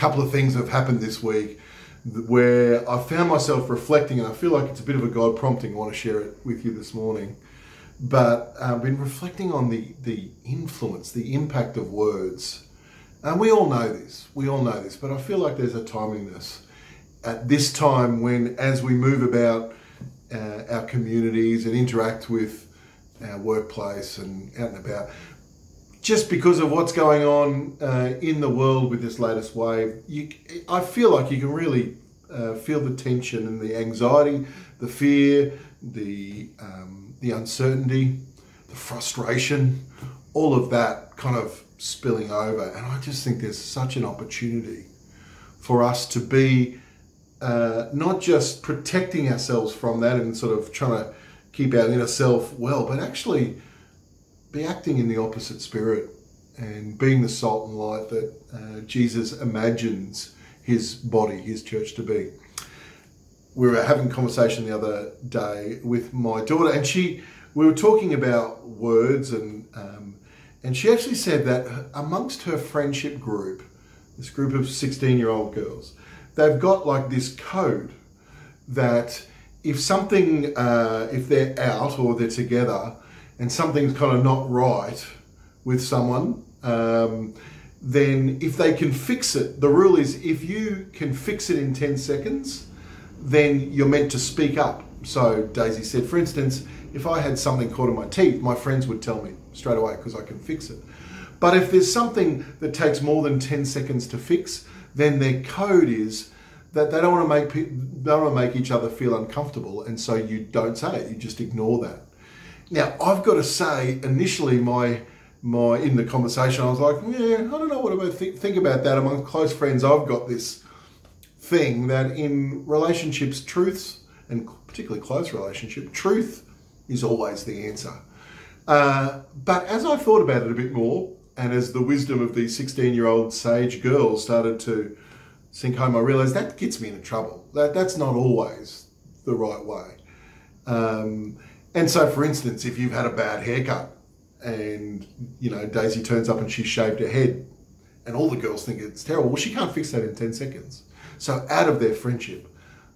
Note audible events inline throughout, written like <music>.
couple of things have happened this week where I found myself reflecting, and I feel like it's a bit of a God prompting. I want to share it with you this morning. But I've been reflecting on the, the influence, the impact of words. And we all know this, we all know this, but I feel like there's a timingness at this time when, as we move about uh, our communities and interact with our workplace and out and about, just because of what's going on uh, in the world with this latest wave, you, I feel like you can really uh, feel the tension and the anxiety, the fear, the um, the uncertainty, the frustration, all of that kind of spilling over. And I just think there's such an opportunity for us to be uh, not just protecting ourselves from that and sort of trying to keep our inner self well, but actually be acting in the opposite spirit and being the salt and light that uh, Jesus imagines his body, his church to be. We were having a conversation the other day with my daughter, and she we were talking about words, and um, and she actually said that amongst her friendship group, this group of sixteen year old girls, they've got like this code that if something uh, if they're out or they're together and something's kind of not right with someone, um, then if they can fix it, the rule is if you can fix it in 10 seconds, then you're meant to speak up. So Daisy said, for instance, if I had something caught in my teeth, my friends would tell me straight away because I can fix it. But if there's something that takes more than 10 seconds to fix, then their code is that they don't want to make they don't want to make each other feel uncomfortable, and so you don't say it. You just ignore that. Now, I've got to say, initially, my my in the conversation, I was like, yeah, I don't know what about think, think about that. Among close friends, I've got this thing that in relationships, truths and particularly close relationship, truth is always the answer. Uh, but as I thought about it a bit more, and as the wisdom of the 16 year old sage girl started to sink home, I realised that gets me into trouble. That, that's not always the right way. Um, and so, for instance, if you've had a bad haircut and, you know, Daisy turns up and she's shaved her head and all the girls think it's terrible, well, she can't fix that in 10 seconds. So, out of their friendship,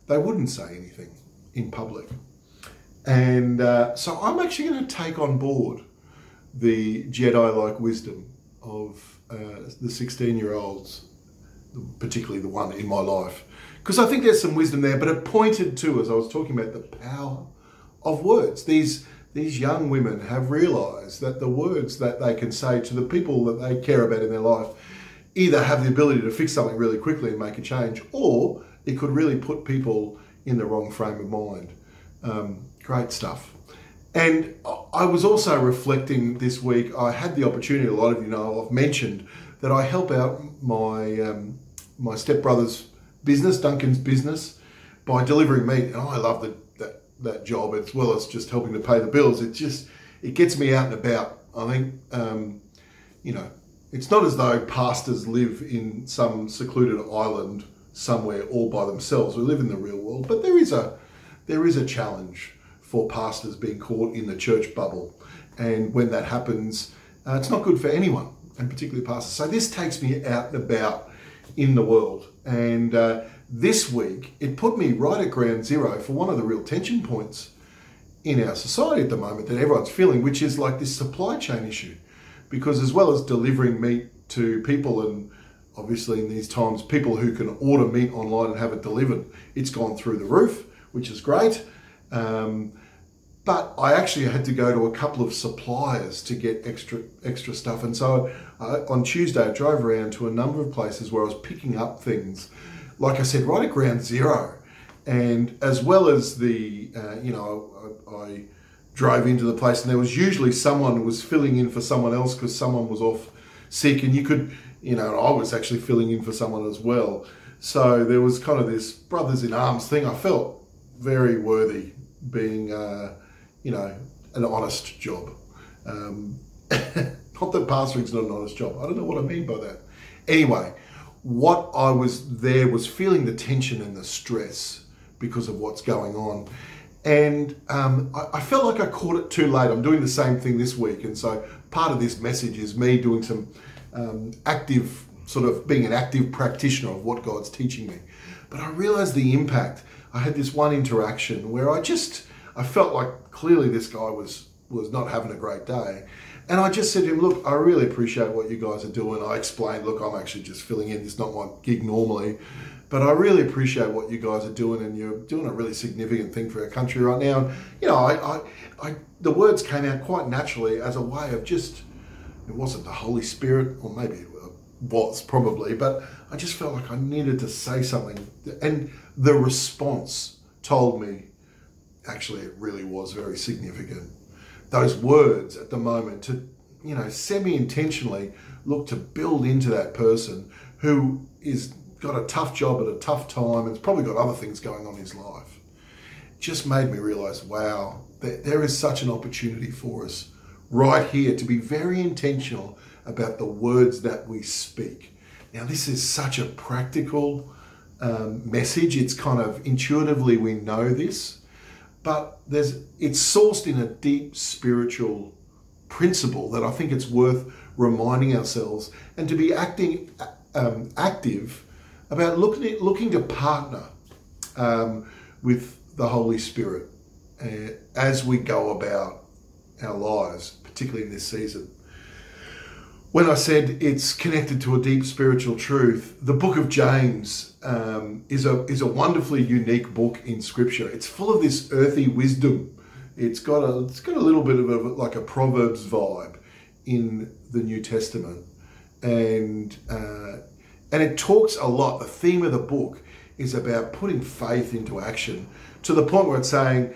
they wouldn't say anything in public. And uh, so, I'm actually going to take on board the Jedi like wisdom of uh, the 16 year olds, particularly the one in my life. Because I think there's some wisdom there, but it pointed to, as I was talking about, the power of words. These these young women have realised that the words that they can say to the people that they care about in their life either have the ability to fix something really quickly and make a change, or it could really put people in the wrong frame of mind. Um, great stuff. And I was also reflecting this week. I had the opportunity. A lot of you know I've mentioned that I help out my um, my stepbrother's business, Duncan's business, by delivering meat, and I love the that job as well as just helping to pay the bills. It just it gets me out and about. I think um, you know it's not as though pastors live in some secluded island somewhere all by themselves. We live in the real world, but there is a there is a challenge for pastors being caught in the church bubble, and when that happens, uh, it's not good for anyone, and particularly pastors. So this takes me out and about in the world, and uh, this week, it put me right at ground zero for one of the real tension points in our society at the moment that everyone's feeling, which is like this supply chain issue. Because as well as delivering meat to people, and obviously in these times, people who can order meat online and have it delivered, it's gone through the roof, which is great. Um, but I actually had to go to a couple of suppliers to get extra extra stuff, and so uh, on Tuesday I drove around to a number of places where I was picking up things like I said, right at ground zero. And as well as the, uh, you know, I, I, drove into the place and there was usually someone was filling in for someone else because someone was off sick and you could, you know, I was actually filling in for someone as well. So there was kind of this brothers in arms thing. I felt very worthy being, uh, you know, an honest job. Um, <laughs> not that pastoring's not an honest job. I don't know what I mean by that. Anyway, what I was there was feeling the tension and the stress because of what's going on. And um, I, I, felt like I caught it too late. I'm doing the same thing this week. And so part of this message is me doing some um, active sort of being an active practitioner of what God's teaching me. But I realized the impact. I had this one interaction where I just I felt like clearly this guy was was not having a great day. And I just said to him, look, I really appreciate what you guys are doing. I explained, look, I'm actually just filling in. It's not my gig normally. But I really appreciate what you guys are doing, and you're doing a really significant thing for our country right now. And, you know, I, I, I, the words came out quite naturally as a way of just, it wasn't the Holy Spirit, or maybe it was probably, but I just felt like I needed to say something. And the response told me, actually, it really was very significant those words at the moment to, you know, semi intentionally look to build into that person who is got a tough job at a tough time and has probably got other things going on in his life. Just made me realize, wow, there is such an opportunity for us right here to be very intentional about the words that we speak. Now, this is such a practical um, message. It's kind of intuitively we know this, but there's it's sourced in a deep spiritual principle that I think it's worth reminding ourselves and to be acting um, active about looking looking to partner um, with the Holy Spirit uh, as we go about our lives, particularly in this season when I said it's connected to a deep spiritual truth, the book of James um, is a is a wonderfully unique book in Scripture. It's full of this earthy wisdom. It's got a it's got a little bit of a, like a Proverbs vibe in the New Testament, and uh, and it talks a lot. The theme of the book is about putting faith into action to the point where it's saying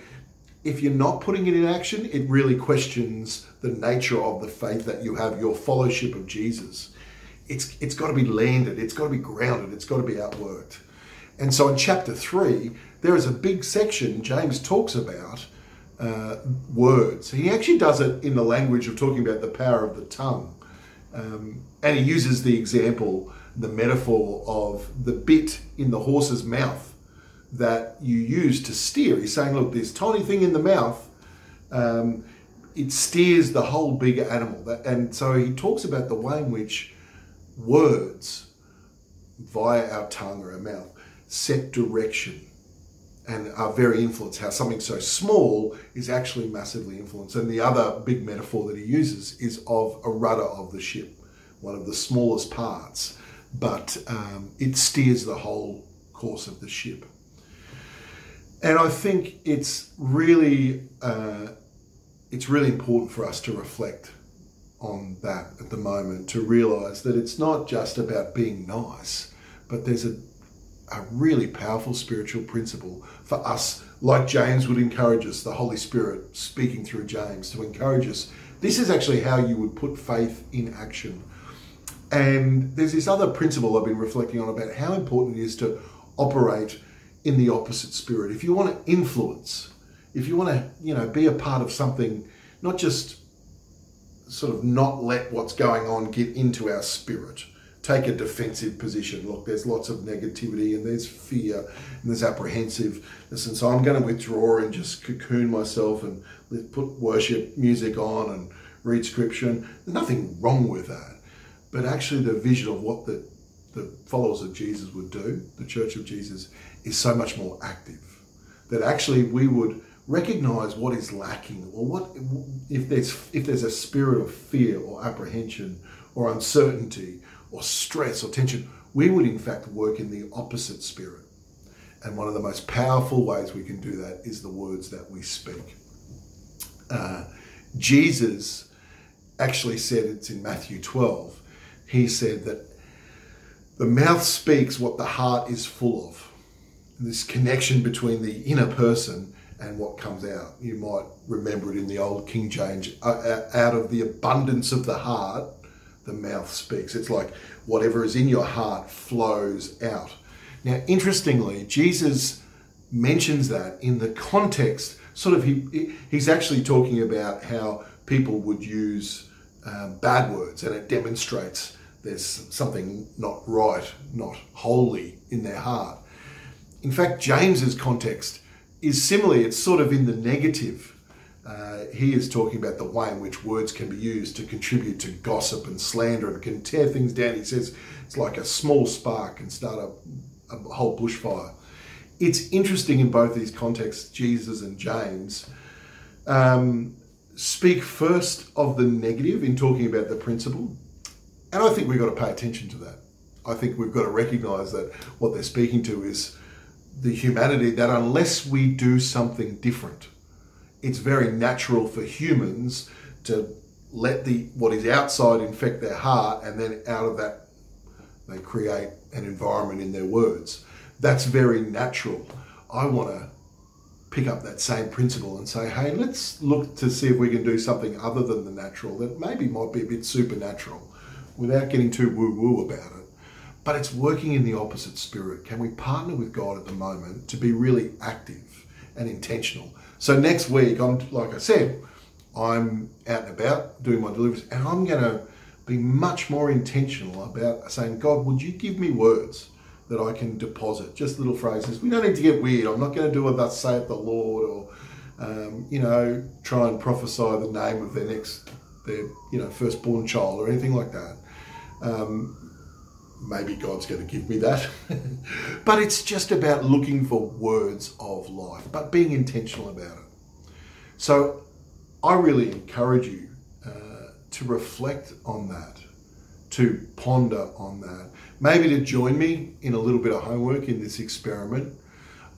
if you're not putting it in action, it really questions the nature of the faith that you have, your fellowship of Jesus. It's, it's got to be landed, it's got to be grounded, it's got to be outworked. And so in chapter 3, there is a big section James talks about uh, words. He actually does it in the language of talking about the power of the tongue. Um, and he uses the example, the metaphor of the bit in the horse's mouth that you use to steer. He's saying, look, this tiny thing in the mouth, um, it steers the whole bigger animal. And so he talks about the way in which words via our tongue or our mouth set direction and are very influenced. How something so small is actually massively influenced. And the other big metaphor that he uses is of a rudder of the ship, one of the smallest parts, but um, it steers the whole course of the ship. And I think it's really uh, it's really important for us to reflect on that at the moment to realize that it's not just about being nice, but there's a, a really powerful spiritual principle for us, like James would encourage us, the Holy Spirit speaking through James to encourage us. This is actually how you would put faith in action. And there's this other principle I've been reflecting on about how important it is to operate in the opposite spirit. If you want to influence, if you want to, you know, be a part of something, not just sort of not let what's going on get into our spirit, take a defensive position. Look, there's lots of negativity and there's fear and there's apprehensiveness, and so I'm going to withdraw and just cocoon myself and put worship music on and read scripture. There's nothing wrong with that, but actually the vision of what the the followers of Jesus would do, the Church of Jesus, is so much more active. That actually we would recognize what is lacking or what if there's if there's a spirit of fear or apprehension or uncertainty or stress or tension we would in fact work in the opposite spirit. And one of the most powerful ways we can do that is the words that we speak. Uh, jesus actually said it's in matthew 12 he said that the mouth speaks what the heart is full of this connection between the inner person and what comes out. You might remember it in the old King James uh, uh, out of the abundance of the heart, the mouth speaks. It's like whatever is in your heart flows out. Now, interestingly, Jesus mentions that in the context, sort of, he, he's actually talking about how people would use um, bad words, and it demonstrates there's something not right, not holy in their heart. In fact, James's context is similarly, it's sort of in the negative. uh, he is talking about the way in which words can be used to contribute to gossip and slander and can tear things down. He says it's like a small spark can start a, a whole bushfire. It's interesting in both these contexts, Jesus and James um, speak first of the negative in talking about the principle. And I think we've got to pay attention to that. I think we've got to recognize that what they're speaking to is the humanity that unless we do something different, it's very natural for humans to let the what is outside infect their heart and then out of that they create an environment in their words. That's very natural. I want to pick up that same principle and say hey let's look to see if we can do something other than the natural that maybe might be a bit supernatural without getting too woo woo about it but it's working in the opposite spirit can we partner with god at the moment to be really active and intentional so next week, I'm like I said, I'm out and about doing my deliveries, and I'm going to be much more intentional about saying, God, would you give me words that I can deposit? Just little phrases. We don't need to get weird. I'm not going to do a thus saith the Lord or, um, you know, try and prophesy the name of their next, their, you know, firstborn child or anything like that. Um, maybe God's going to give me that. <laughs> but it's just about looking for words of life, but being intentional about it. So I really encourage you uh, to reflect on that, to ponder on that, maybe to join me in a little bit of homework in this experiment.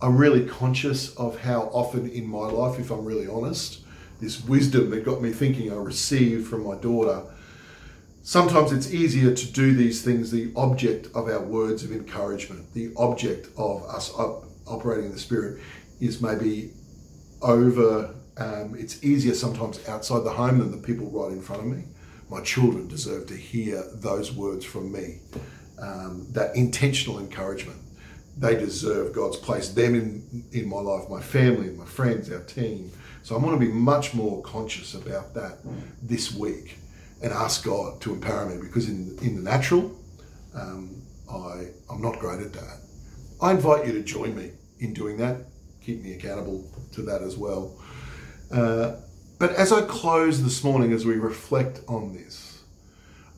I'm really conscious of how often in my life, if I'm really honest, this wisdom that got me thinking I received from my daughter Sometimes it's easier to do these things, the object of our words of encouragement, the object of us op- operating in the Spirit is maybe over, um, it's easier sometimes outside the home than the people right in front of me. My children deserve to hear those words from me, um, that intentional encouragement. They deserve God's place, them in, in my life, my family, my friends, our team. So I want to be much more conscious about that this week and ask God to empower me because in in the natural, um, I I'm not great at that. I invite you to join me in doing that. Keep me accountable to that as well. Uh, but as I close this morning, as we reflect on this,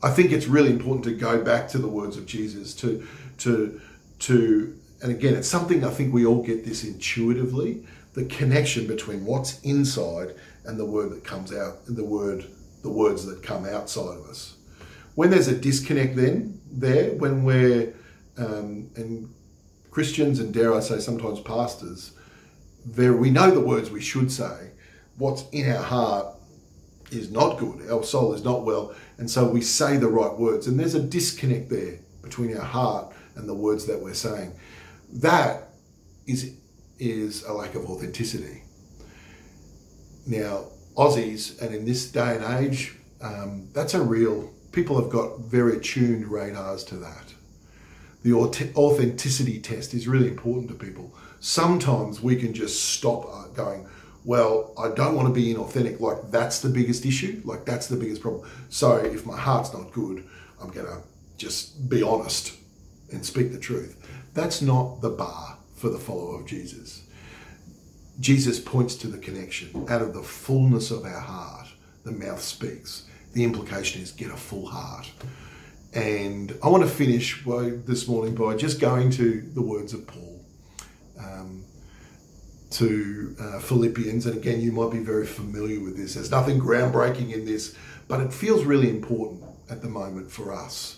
I think it's really important to go back to the words of Jesus to to to and again it's something I think we all get this intuitively the connection between what's inside and the word that comes out the word the words that come outside of us. When there's a disconnect, then there, when we're um, and Christians and dare I say sometimes pastors, there we know the words we should say. What's in our heart is not good. Our soul is not well, and so we say the right words. And there's a disconnect there between our heart and the words that we're saying. That is is a lack of authenticity. Now, Aussies, and in this day and age, um, that's a real, people have got very tuned radars to that. The authenticity test is really important to people. Sometimes we can just stop uh, going, well, I don't want to be inauthentic. Like, that's the biggest issue. Like, that's the biggest problem. So, if my heart's not good, I'm going to just be honest and speak the truth. That's not the bar for the follower of Jesus. Jesus points to the connection. Out of the fullness of our heart, the mouth speaks. The implication is get a full heart. And I want to finish by, this morning by just going to the words of Paul um, to uh, Philippians. And again, you might be very familiar with this. There's nothing groundbreaking in this, but it feels really important at the moment for us.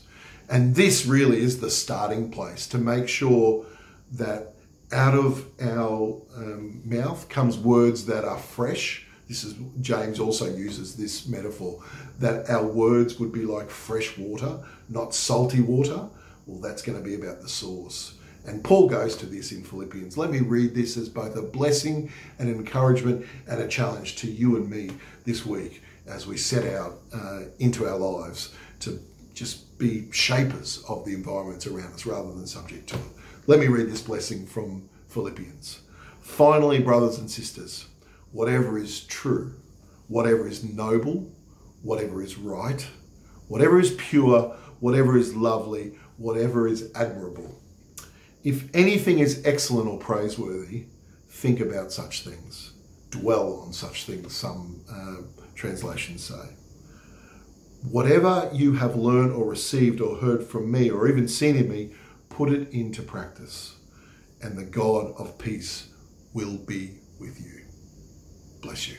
And this really is the starting place to make sure that out of our um, mouth comes words that are fresh. This is James also uses this metaphor that our words would be like fresh water, not salty water. Well, that's going to be about the source. And Paul goes to this in Philippians. Let me read this as both a blessing and encouragement and a challenge to you and me this week as we set out uh, into our lives to just be shapers of the environments around us rather than subject to it. Let me read this blessing from Philippians. Finally, brothers and sisters, whatever is true, whatever is noble, whatever is right, whatever is pure, whatever is lovely, whatever is admirable. If anything is excellent or praiseworthy, think about such things. dwell on such things, some uh, translations say. Whatever you have learned or received or heard from me or even seen in me, put it into practice, and the God of peace will be with you. Bless you.